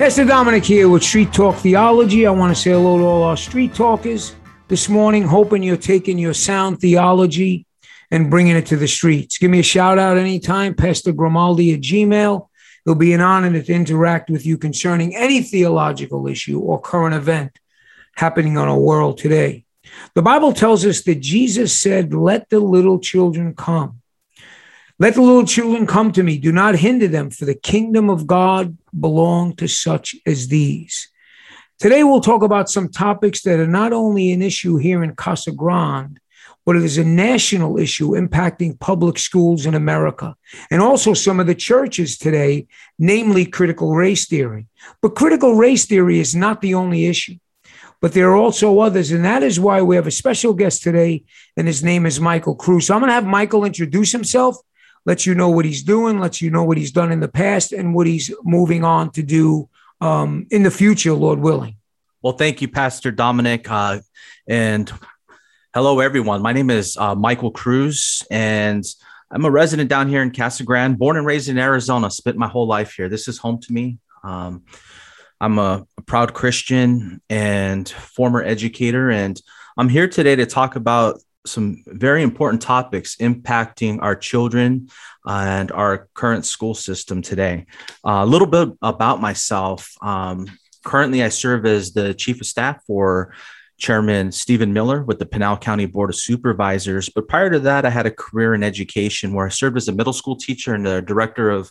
Pastor Dominic here with Street Talk Theology. I want to say hello to all our street talkers this morning, hoping you're taking your sound theology and bringing it to the streets. Give me a shout out anytime, Pastor Grimaldi at Gmail. It'll be an honor to interact with you concerning any theological issue or current event happening on our world today. The Bible tells us that Jesus said, Let the little children come. Let the little children come to me. Do not hinder them, for the kingdom of God belong to such as these. Today, we'll talk about some topics that are not only an issue here in Casa Grande, but it is a national issue impacting public schools in America and also some of the churches today, namely critical race theory. But critical race theory is not the only issue, but there are also others. And that is why we have a special guest today, and his name is Michael Cruz. So I'm going to have Michael introduce himself lets you know what he's doing, lets you know what he's done in the past, and what he's moving on to do um, in the future, Lord willing. Well, thank you, Pastor Dominic. Uh, and hello, everyone. My name is uh, Michael Cruz, and I'm a resident down here in Casa Grande, born and raised in Arizona, spent my whole life here. This is home to me. Um, I'm a, a proud Christian and former educator, and I'm here today to talk about some very important topics impacting our children and our current school system today. Uh, a little bit about myself. Um, currently, I serve as the chief of staff for Chairman Stephen Miller with the Pinal County Board of Supervisors. But prior to that, I had a career in education where I served as a middle school teacher and the director of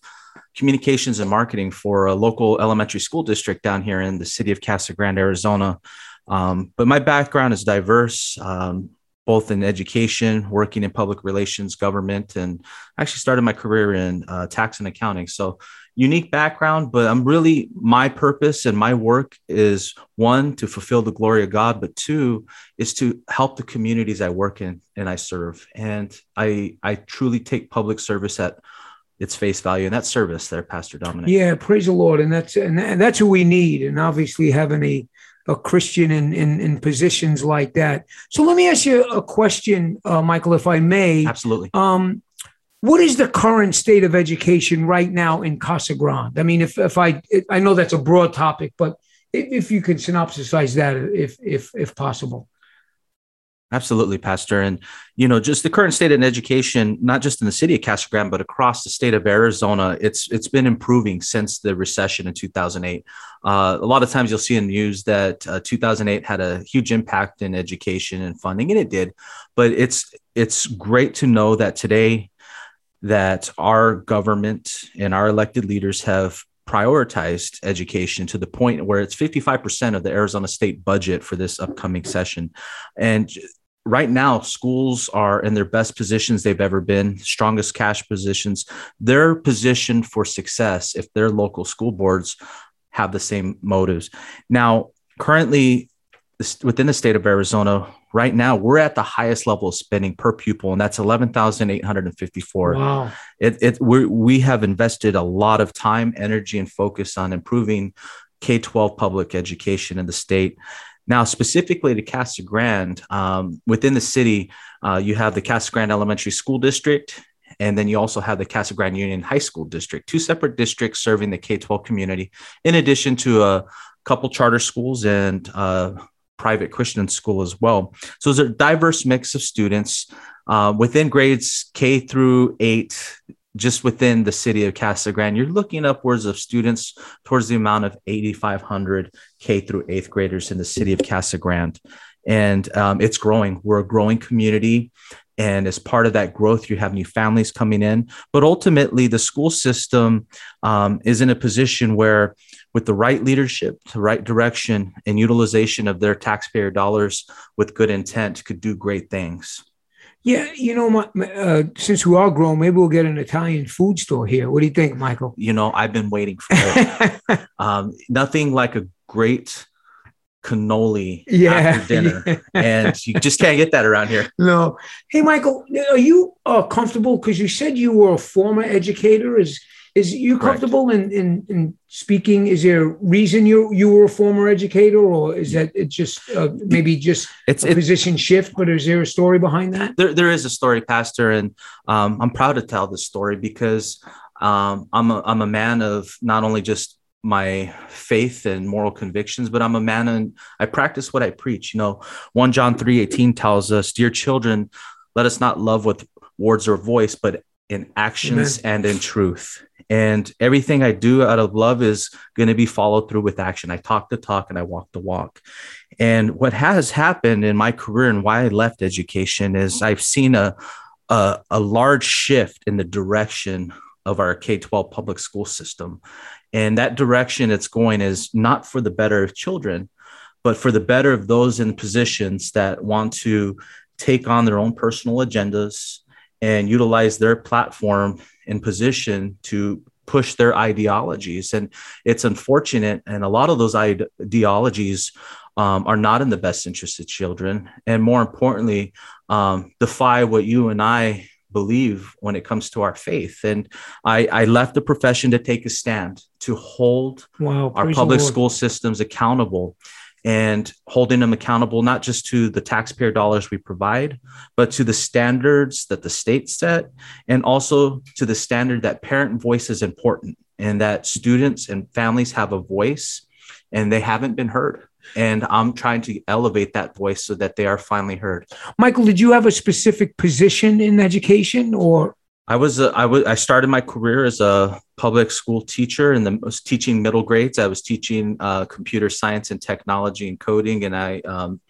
communications and marketing for a local elementary school district down here in the city of Casa Grande, Arizona. Um, but my background is diverse. Um, both in education, working in public relations, government, and actually started my career in uh, tax and accounting. So, unique background, but I'm really my purpose and my work is one to fulfill the glory of God, but two is to help the communities I work in and I serve. And I I truly take public service at its face value and that service there pastor dominic yeah praise the lord and that's and that's what we need and obviously having a a Christian in, in, in positions like that. So let me ask you a question, uh, Michael, if I may. Absolutely. Um, what is the current state of education right now in Casa Grande? I mean, if if I I know that's a broad topic, but if, you could synopsisize that, if if if possible. Absolutely, Pastor. And, you know, just the current state of education, not just in the city of Casa Grande, but across the state of Arizona, it's it's been improving since the recession in 2008. Uh, a lot of times you'll see in news that uh, 2008 had a huge impact in education and funding, and it did. But it's it's great to know that today that our government and our elected leaders have prioritized education to the point where it's 55% of the Arizona state budget for this upcoming session. And right now schools are in their best positions they've ever been strongest cash positions. They're positioned for success if their local school boards have the same motives. Now currently within the state of arizona right now we're at the highest level of spending per pupil and that's 11854 wow. It, it we we have invested a lot of time energy and focus on improving k-12 public education in the state now, specifically to Casa Grande, um, within the city, uh, you have the Casa Grande Elementary School District, and then you also have the Casa Grande Union High School District, two separate districts serving the K 12 community, in addition to a couple charter schools and uh, private Christian school as well. So there's a diverse mix of students uh, within grades K through eight just within the city of Casa Grande, you're looking upwards of students towards the amount of 8,500 K through eighth graders in the city of Casa Grande. And um, it's growing. We're a growing community. And as part of that growth, you have new families coming in. But ultimately, the school system um, is in a position where, with the right leadership, the right direction, and utilization of their taxpayer dollars with good intent, could do great things. Yeah, you know, my, my, uh, since we are grown, maybe we'll get an Italian food store here. What do you think, Michael? You know, I've been waiting for it. um, nothing like a great cannoli Yeah, after dinner, yeah. and you just can't get that around here. No. Hey, Michael, are you uh, comfortable? Because you said you were a former educator. Is is you Correct. comfortable in, in in speaking? Is there a reason you you were a former educator, or is that it just uh, maybe just It's a it, position shift? But is there a story behind that? there, there is a story, Pastor, and um, I'm proud to tell this story because um, I'm a I'm a man of not only just my faith and moral convictions, but I'm a man and I practice what I preach. You know, 1 John 3 18 tells us, Dear children, let us not love with words or voice, but in actions and in truth. And everything I do out of love is going to be followed through with action. I talk the talk and I walk the walk. And what has happened in my career and why I left education is I've seen a, a, a large shift in the direction of our K 12 public school system. And that direction it's going is not for the better of children, but for the better of those in positions that want to take on their own personal agendas and utilize their platform and position to push their ideologies. And it's unfortunate. And a lot of those ideologies um, are not in the best interest of children. And more importantly, um, defy what you and I believe when it comes to our faith. And I, I left the profession to take a stand to hold Wow, our public school systems accountable and holding them accountable not just to the taxpayer dollars we provide but to the standards that the state set and also to the standard that parent voice is important and that students and families have a voice and they haven't been heard. And i'm trying to elevate that voice so that they are finally heard. Michael, did you have a specific position in education, or I was a, I was I started my career as a public school teacher and then was teaching middle grades. I was teaching uh, computer science and technology and coding, and I um,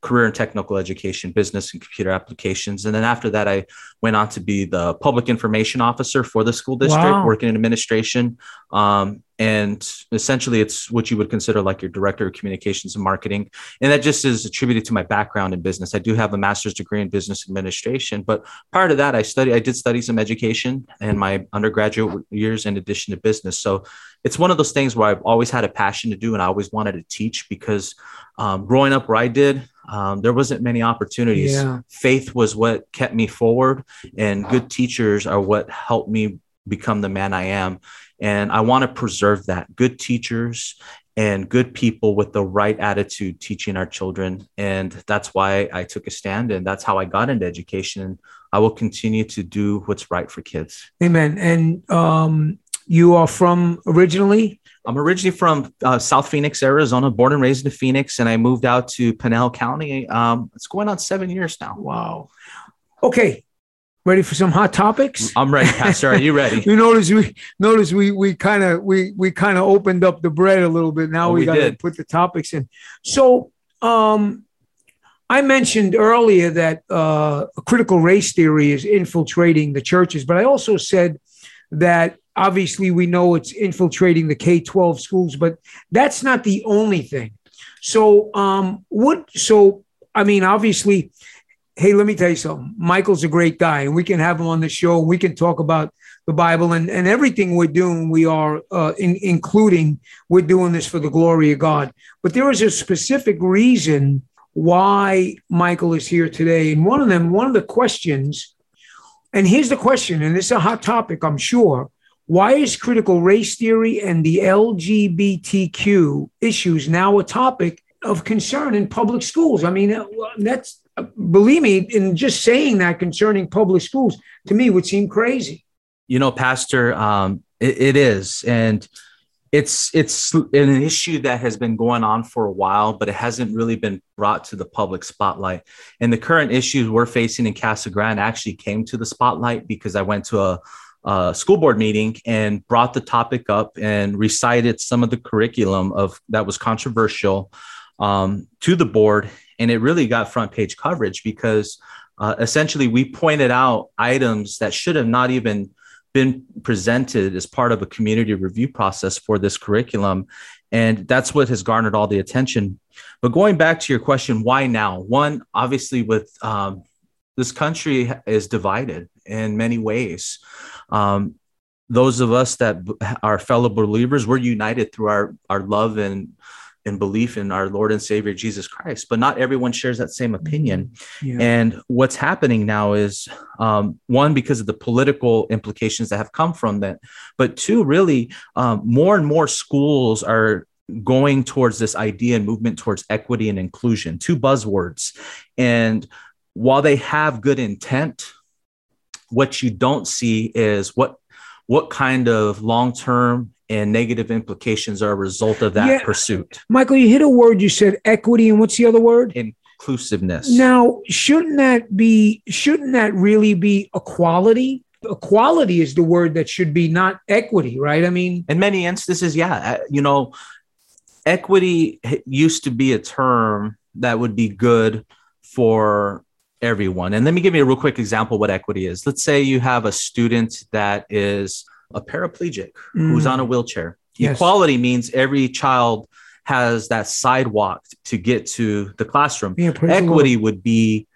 career in technical education, business and computer applications. And then after that, I went on to be the public information officer for the school district, Wow. working in administration. Um, and essentially, it's what you would consider like your director of communications and marketing. And that just is attributed to my background in business. I do have a master's degree in business administration, but prior to that, I studied, I did study some education in my undergraduate years in addition to business. So it's one of those things where I've always had a passion to do, and I always wanted to teach because um, growing up where I did, um, there wasn't many opportunities. Yeah. Faith was what kept me forward, and good teachers are what helped me become the man I am. And I want to preserve that. Good teachers and good people with the right attitude teaching our children. And that's why I took a stand, and that's how I got into education. And I will continue to do what's right for kids. Amen? And um, you are from originally? I'm originally from uh, South Phoenix, Arizona, born and raised in Phoenix, and I moved out to Pinal County. Um, it's going on seven years now. Wow. Okay, ready for some hot topics? I'm ready, Pastor. Are you ready? You notice we notice we we kind of we we kind of opened up the bread a little bit. Now Oh, we, we got to put the topics in. So, um, I mentioned earlier that uh, critical race theory is infiltrating the churches, but I also said that obviously we know it's infiltrating the K twelve schools, but that's not the only thing. So, um, what? So, I mean, obviously, hey, let me tell you something. Michael's a great guy, and we can have him on the show. We can talk about the Bible and, and everything we're doing. We are uh, in, including we're doing this for the glory of God. But there is a specific reason why Michael is here today, and one of them, one of the questions, and here's the question, and this is a hot topic, I'm sure. Why is critical race theory and the LGBTQ issues now a topic of concern in public schools? I mean, uh, that's believe me, in just saying that concerning public schools to me would seem crazy. You know, Pastor, um, it, it is, and it's it's an issue that has been going on for a while, but it hasn't really been brought to the public spotlight. And the current issues we're facing in Casa Grande actually came to the spotlight because I went to a, a school board meeting and brought the topic up and recited some of the curriculum of that was controversial um, to the board, and it really got front page coverage because uh, essentially we pointed out items that should have not even been presented as part of a community review process for this curriculum. And that's what has garnered all the attention. But going back to your question, why now? One, obviously, with um, this country is divided in many ways. Um, those of us that are fellow believers, we're united through our, our love and, and belief in our Lord and Savior Jesus Christ, but not everyone shares that same opinion. Yeah. And what's happening now is um, one, because of the political implications that have come from that, but two, really, um, more and more schools are going towards this idea and movement towards equity and inclusion, two buzzwords. And while they have good intent, what you don't see is what what kind of long term and negative implications are a result of that yeah. pursuit. Michael, you hit a word. You said equity, and what's the other word? Inclusiveness. Now, shouldn't that be? Shouldn't that really be equality? Equality is the word that should be, not equity, right? I mean, in many instances, yeah. Uh, you know, equity used to be a term that would be good for everyone. And let me give you a real quick example what equity is. Let's say you have a student that is a paraplegic mm. who's on a wheelchair. Yes. Equality means every child has that sidewalk to get to the classroom. Yeah, equity would be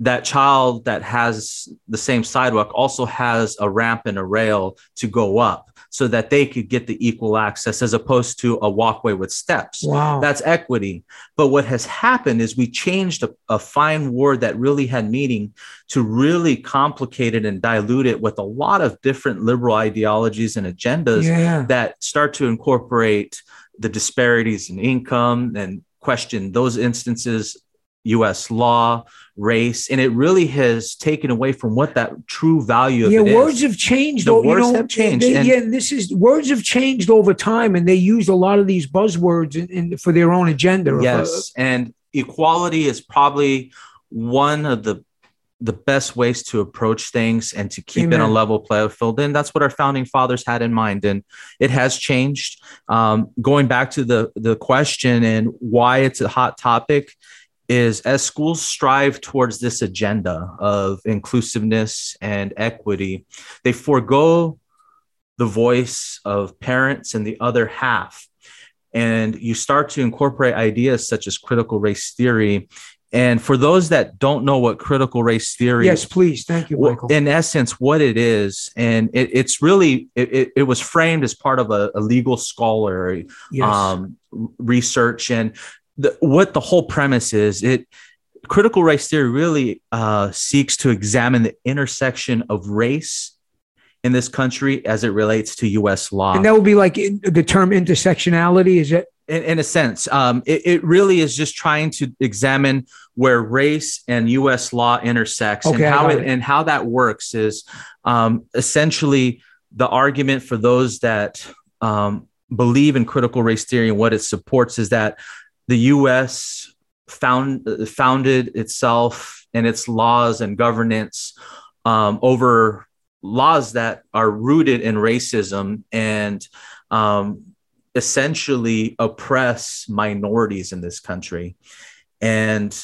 that child that has the same sidewalk also has a ramp and a rail to go up so that they could get the equal access as opposed to a walkway with steps. Wow. That's equity. But what has happened is we changed a, a fine word that really had meaning to really complicate it and dilute it with a lot of different liberal ideologies and agendas yeah. that start to incorporate the disparities in income and question those instances US law, race, and it really has taken away from what that true value of yeah, words is. have changed. The words you know, have changed. They, and, yeah, and this is words have changed over time, and they use a lot of these buzzwords in, in, for their own agenda. Yes, and equality is probably one of the the best ways to approach things and to keep Amen. in a level playing field. And that's what our founding fathers had in mind. And it has changed. Um, going back to the the question and why it's a hot topic, is as schools strive towards this agenda of inclusiveness and equity, they forego the voice of parents and the other half. And you start to incorporate ideas such as critical race theory. And for those that don't know what critical race theory is, yes, please, thank you, Michael. In essence, what it is, and it, it's really it, it, was framed as part of a, a legal scholar yes. um, research, and the, what the whole premise is it critical race theory really uh, seeks to examine the intersection of race in this country as it relates to U.S. law. And that would be like in, the term intersectionality, is it? In, in a sense, um, it, it, really is just trying to examine where race and U.S. law intersects okay, and how it, it, and how that works is um, essentially the argument for those that um, believe in critical race theory and what it supports is that the U.S. found founded itself and its laws and governance um, over laws that are rooted in racism and um, essentially oppress minorities in this country. And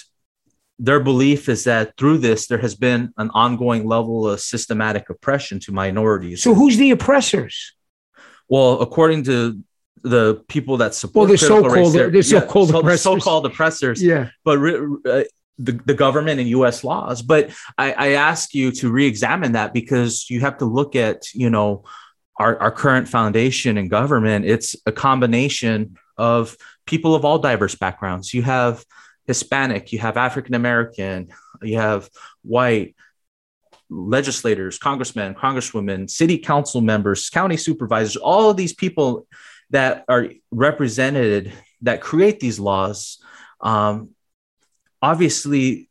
their belief is that through this, there has been an ongoing level of systematic oppression to minorities. So, who's the oppressors? Well, according to the people that support well, the so-called the so-called yeah, oppressors. so-called oppressors. Yeah, but uh, the, the government and U.S. laws. But I, I ask you to re-examine that because you have to look at you know our, our current foundation and government. It's a combination of people of all diverse backgrounds. You have Hispanic, you have African American, you have white legislators, congressmen, congresswomen, city council members, county supervisors, all of these people that are represented that create these laws um, obviously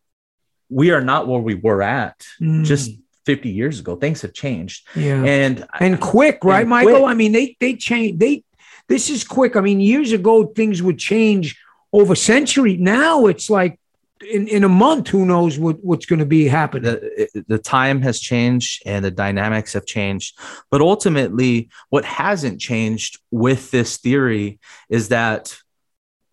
we are not where we were at mm. just 50 years ago. Things have changed. Yeah. And and quick right and michael? quick. i mean they they change they this is quick. I mean years ago things would change over century. Now it's like in, in a month, who knows what, what's going to be happening? The, the time has changed and the dynamics have changed. But ultimately, what hasn't changed with this theory is that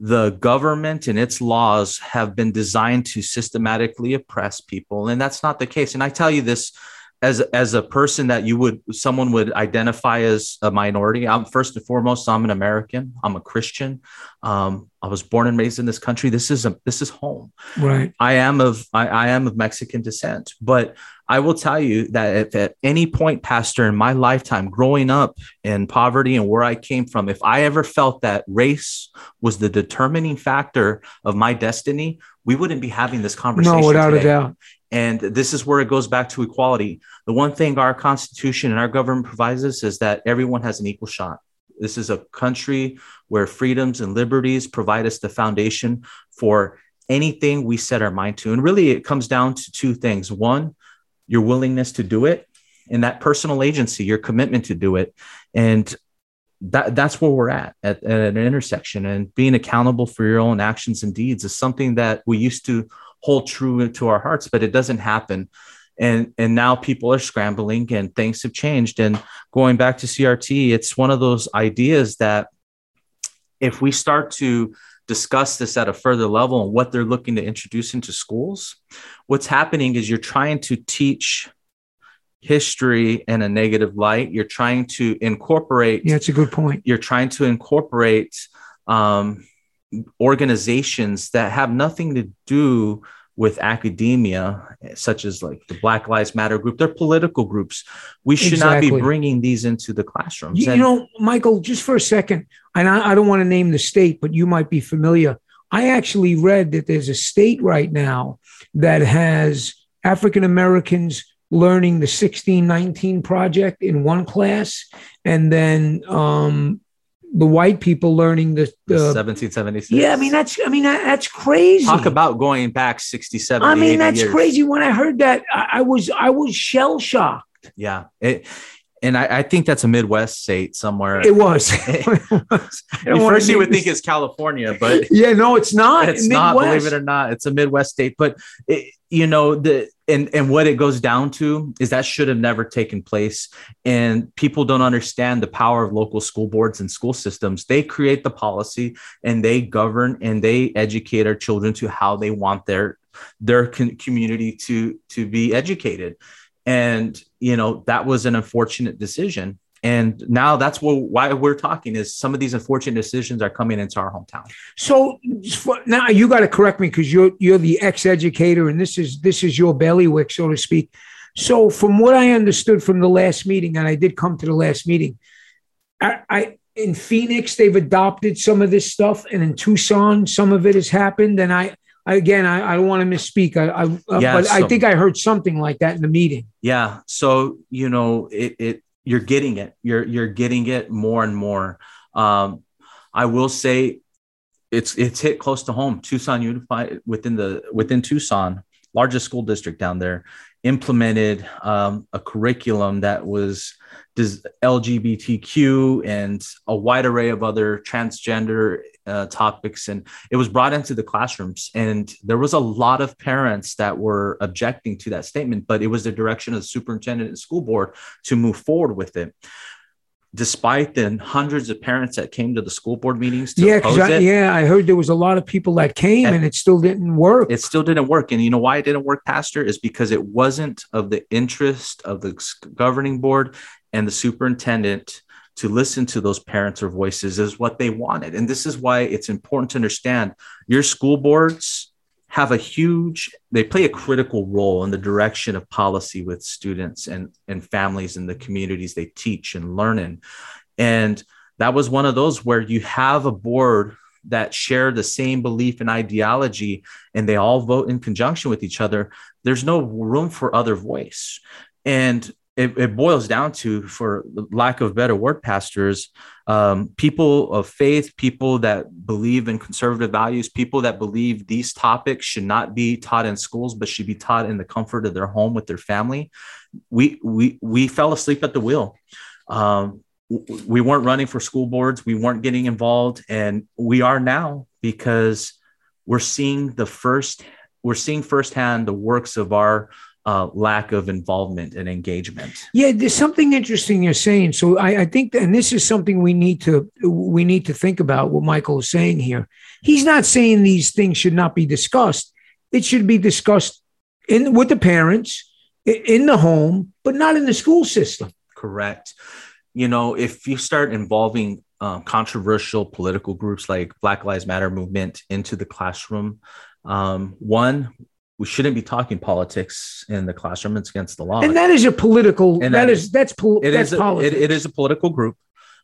the government and its laws have been designed to systematically oppress people. And that's not the case. And I tell you this as as a person that you would someone would identify as a minority i'm first and foremost i'm an american i'm a christian um, i was born and raised in this country this is a this is home. Right. I am of I, I am of mexican descent but i will tell you that if at any point pastor in my lifetime growing up in poverty and where i came from if i ever felt that race was the determining factor of my destiny we wouldn't be having this conversation no without today. a doubt and this is where it goes back to equality. The one thing our Constitution and our government provides us is that everyone has an equal shot. This is a country where freedoms and liberties provide us the foundation for anything we set our mind to. And really, it comes down to two things one, your willingness to do it, and that personal agency, your commitment to do it. And that, that's where we're at, at at an intersection. And being accountable for your own actions and deeds is something that we used to hold true to our hearts, but it doesn't happen. And and now people are scrambling and things have changed. And going back to CRT, it's one of those ideas that if we start to discuss this at a further level and what they're looking to introduce into schools, what's happening is you're trying to teach history in a negative light. You're trying to incorporate. Yeah, it's a good point. You're trying to incorporate um, organizations that have nothing to do with academia, such as like the Black Lives Matter group. They're political groups. We should exactly. not be bringing these into the classrooms. You, and- you know, Michael, just for a second, and I, I don't want to name the state, but you might be familiar. I actually read that there's a state right now that has African Americans learning the 1619 project in one class and then um, the white people learning the, the 1776. Yeah, I mean that's I mean that's crazy. Talk about going back 67. I mean that's years. crazy. When I heard that, I, I was I was shell shocked. Yeah, it, and I, I, think that's a Midwest state somewhere. It was. At first, you would think it's California, but yeah, no, it's not. It's not. Believe it or not, it's a Midwest state. But it, you know the and and what it goes down to is that should have never taken place. And people don't understand the power of local school boards and school systems. They create the policy and they govern and they educate our children to how they want their their community to to be educated and you know that was an unfortunate decision and now that's what, why we're talking is some of these unfortunate decisions are coming into our hometown so now you got to correct me because you're you're the ex-educator and this is this is your bailiwick so to speak so from what i understood from the last meeting and i did come to the last meeting I, I in phoenix they've adopted some of this stuff and in tucson some of it has happened and i again, I, I don't want to misspeak. I, I uh, yeah, but so, I think I heard something like that in the meeting. Yeah. So you know, it, it you're getting it. You're you're getting it more and more. Um, I will say, it's it's hit close to home. Tucson Unified within the within Tucson, largest school district down there, implemented um, a curriculum that was does LGBTQ and a wide array of other transgender uh, topics. And it was brought into the classrooms. And there was a lot of parents that were objecting to that statement, but it was the direction of the superintendent and school board to move forward with it. Despite the hundreds of parents that came to the school board meetings to yeah, I, it, yeah, I heard there was a lot of people that came and, and it still didn't work. It still didn't work, and you know why it didn't work, Pastor, is because it wasn't of the interest of the governing board and the superintendent to listen to those parents or voices is what they wanted. And this is why it's important to understand your school boards have a huge, they play a critical role in the direction of policy with students and, and families in the communities they teach and learn in. And that was one of those where you have a board that share the same belief and ideology and they all vote in conjunction with each other there's no room for other voice and it, it, boils down to, for lack of better word, pastors, um, people of faith, people that believe in conservative values, people that believe these topics should not be taught in schools, but should be taught in the comfort of their home with their family. We we we fell asleep at the wheel. Um, we weren't running for school boards. We weren't getting involved, and we are now because we're seeing the first. We're seeing firsthand the works of our uh, lack of involvement and engagement. Yeah, there's something interesting you're saying. So I, I think, that, and this is something we need to we need to think about. What Michael is saying here, he's not saying these things should not be discussed. It should be discussed in with the parents in the home, but not in the school system. Correct. You know, if you start involving um, controversial political groups like Black Lives Matter movement into the classroom, um, one, we shouldn't be talking politics in the classroom. It's against the law. And that is a political. And that, that is that's pol- it that's is a, it, it is a political group,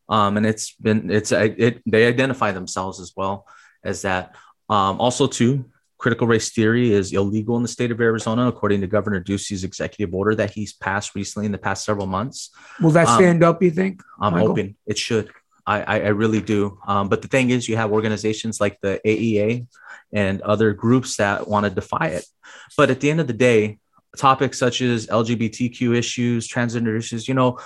um, and it's been it's it they identify themselves as well as that. Um, also, too, critical race theory is illegal in the state of Arizona, according to Governor Ducey's executive order that he's passed recently in the past several months. Will that um, stand um, up? You think? I'm Michael? hoping it should. I, I, I really do. Um, but the thing is, you have organizations like the AEA and other groups that want to defy it. But at the end of the day, topics such as LGBTQ issues, transgender issues, you know,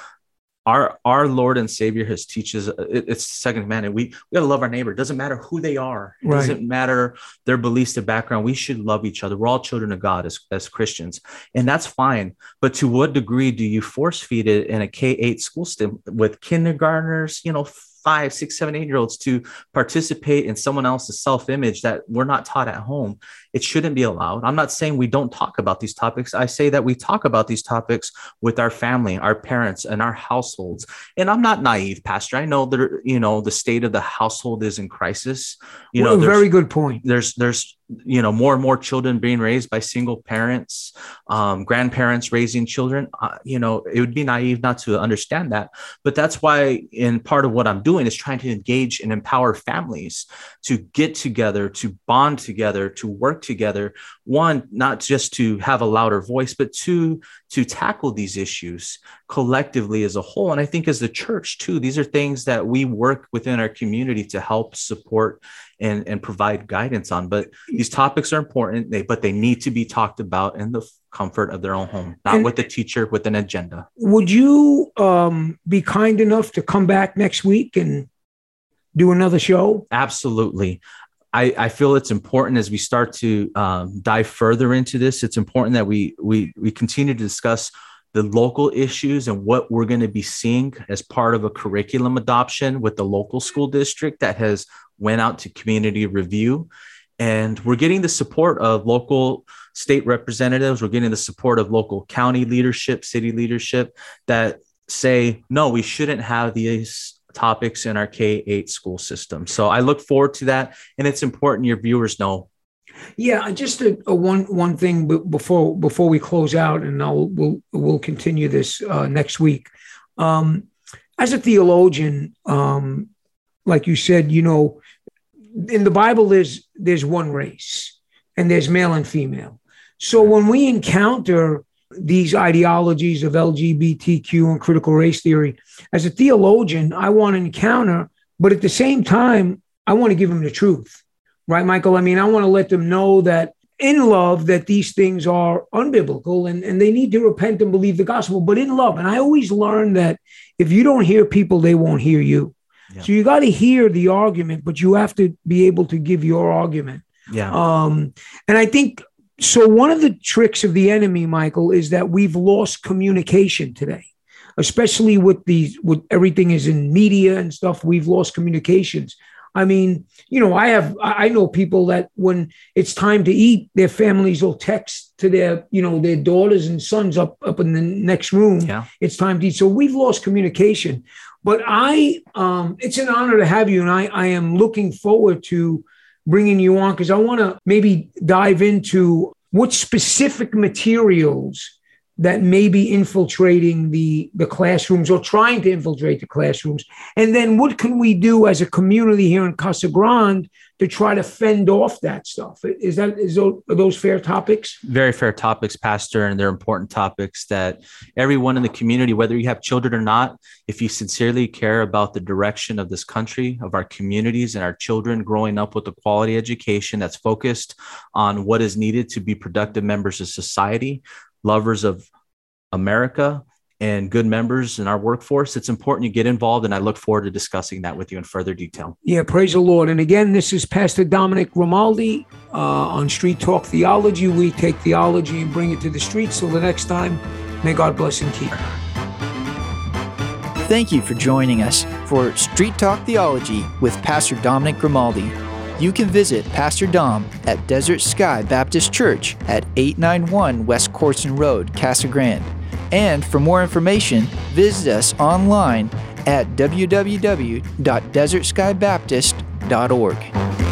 our our Lord and Savior has teaches it's second commandment. We we gotta love our neighbor. It doesn't matter who they are. It right. doesn't matter their beliefs, their background. We should love each other. We're all children of God as, as Christians, and that's fine. But to what degree do you force feed it in a K eight school system with kindergartners? You know, five, six, seven, eight year olds to participate in someone else's self image that we're not taught at home. It shouldn't be allowed. I'm not saying we don't talk about these topics. I say that we talk about these topics with our family, our parents, and our households. And I'm not naive, Pastor. I know that you know the state of the household is in crisis. You well, know, very good point. There's there's you know more and more children being raised by single parents um, grandparents raising children uh, you know it would be naive not to understand that. But that's why in part of what i'm doing is trying to engage and empower families to get together to bond together to work together. One not just to have a louder voice but two to tackle these issues collectively as a whole. And i think as the church too these are things that we work within our community to help support and, and provide guidance on. But these topics are important they, but they need to be talked about in the comfort of their own home not and with the teacher with an agenda. Would you um, be kind enough to come back next week and do another show? Absolutely I, I feel it's important as we start to um, dive further into this. It's important that we we we continue to discuss the local issues and what we're going to be seeing as part of a curriculum adoption with the local school district that has went out to community review and we're getting the support of local state representatives we're getting the support of local county leadership city leadership that say no we shouldn't have these topics in our K 8 school system. So I look forward to that. And it's important your viewers know. Yeah, just a, a one one thing before before we close out, and I'll we'll we'll continue this uh, next week. Um, as a theologian, um, like you said, you know, in the Bible there's there's one race, and there's male and female. So when we encounter these ideologies of LGBTQ and critical race theory. As a theologian, I want to encounter, but at the same time, I want to give them the truth, right, Michael? I mean, I want to let them know that in love that these things are unbiblical and, and they need to repent and believe the gospel, but in love. And I always learn that if you don't hear people, they won't hear you. Yeah. So you got to hear the argument, but you have to be able to give your argument. Yeah. Um, and I think so one of the tricks of the enemy, Michael, is that we've lost communication today, especially with these with everything is in media and stuff. We've lost communications. I mean, you know, I have I know people that when it's time to eat, their families will text to their, you know, their daughters and sons up up in the next room. Yeah. It's time to eat. So we've lost communication. But I um it's an honor to have you and I I am looking forward to bringing you on because I want to maybe dive into what specific materials that may be infiltrating the, the classrooms or trying to infiltrate the classrooms. And then what can we do as a community here in Casa Grande to try to fend off that stuff. Is that is those, are those fair topics? Very fair topics, Pastor, and they're important topics that everyone in the community, whether you have children or not, if you sincerely care about the direction of this country, of our communities, and our children growing up with a quality education that's focused on what is needed to be productive members of society, lovers of America, and good members in our workforce, it's important you get involved. And I look forward to discussing that with you in further detail. Yeah, praise the Lord. And again, this is Pastor Dominic Grimaldi uh, on Street Talk Theology. We take theology and bring it to the streets. Till the next time, may God bless and keep. Thank you for joining us for Street Talk Theology with Pastor Dominic Grimaldi. You can visit Pastor Dom at Desert Sky Baptist Church at 891 West Korsten Road, Casa Grande. And for more information, visit us online at www.desertskybaptist.org.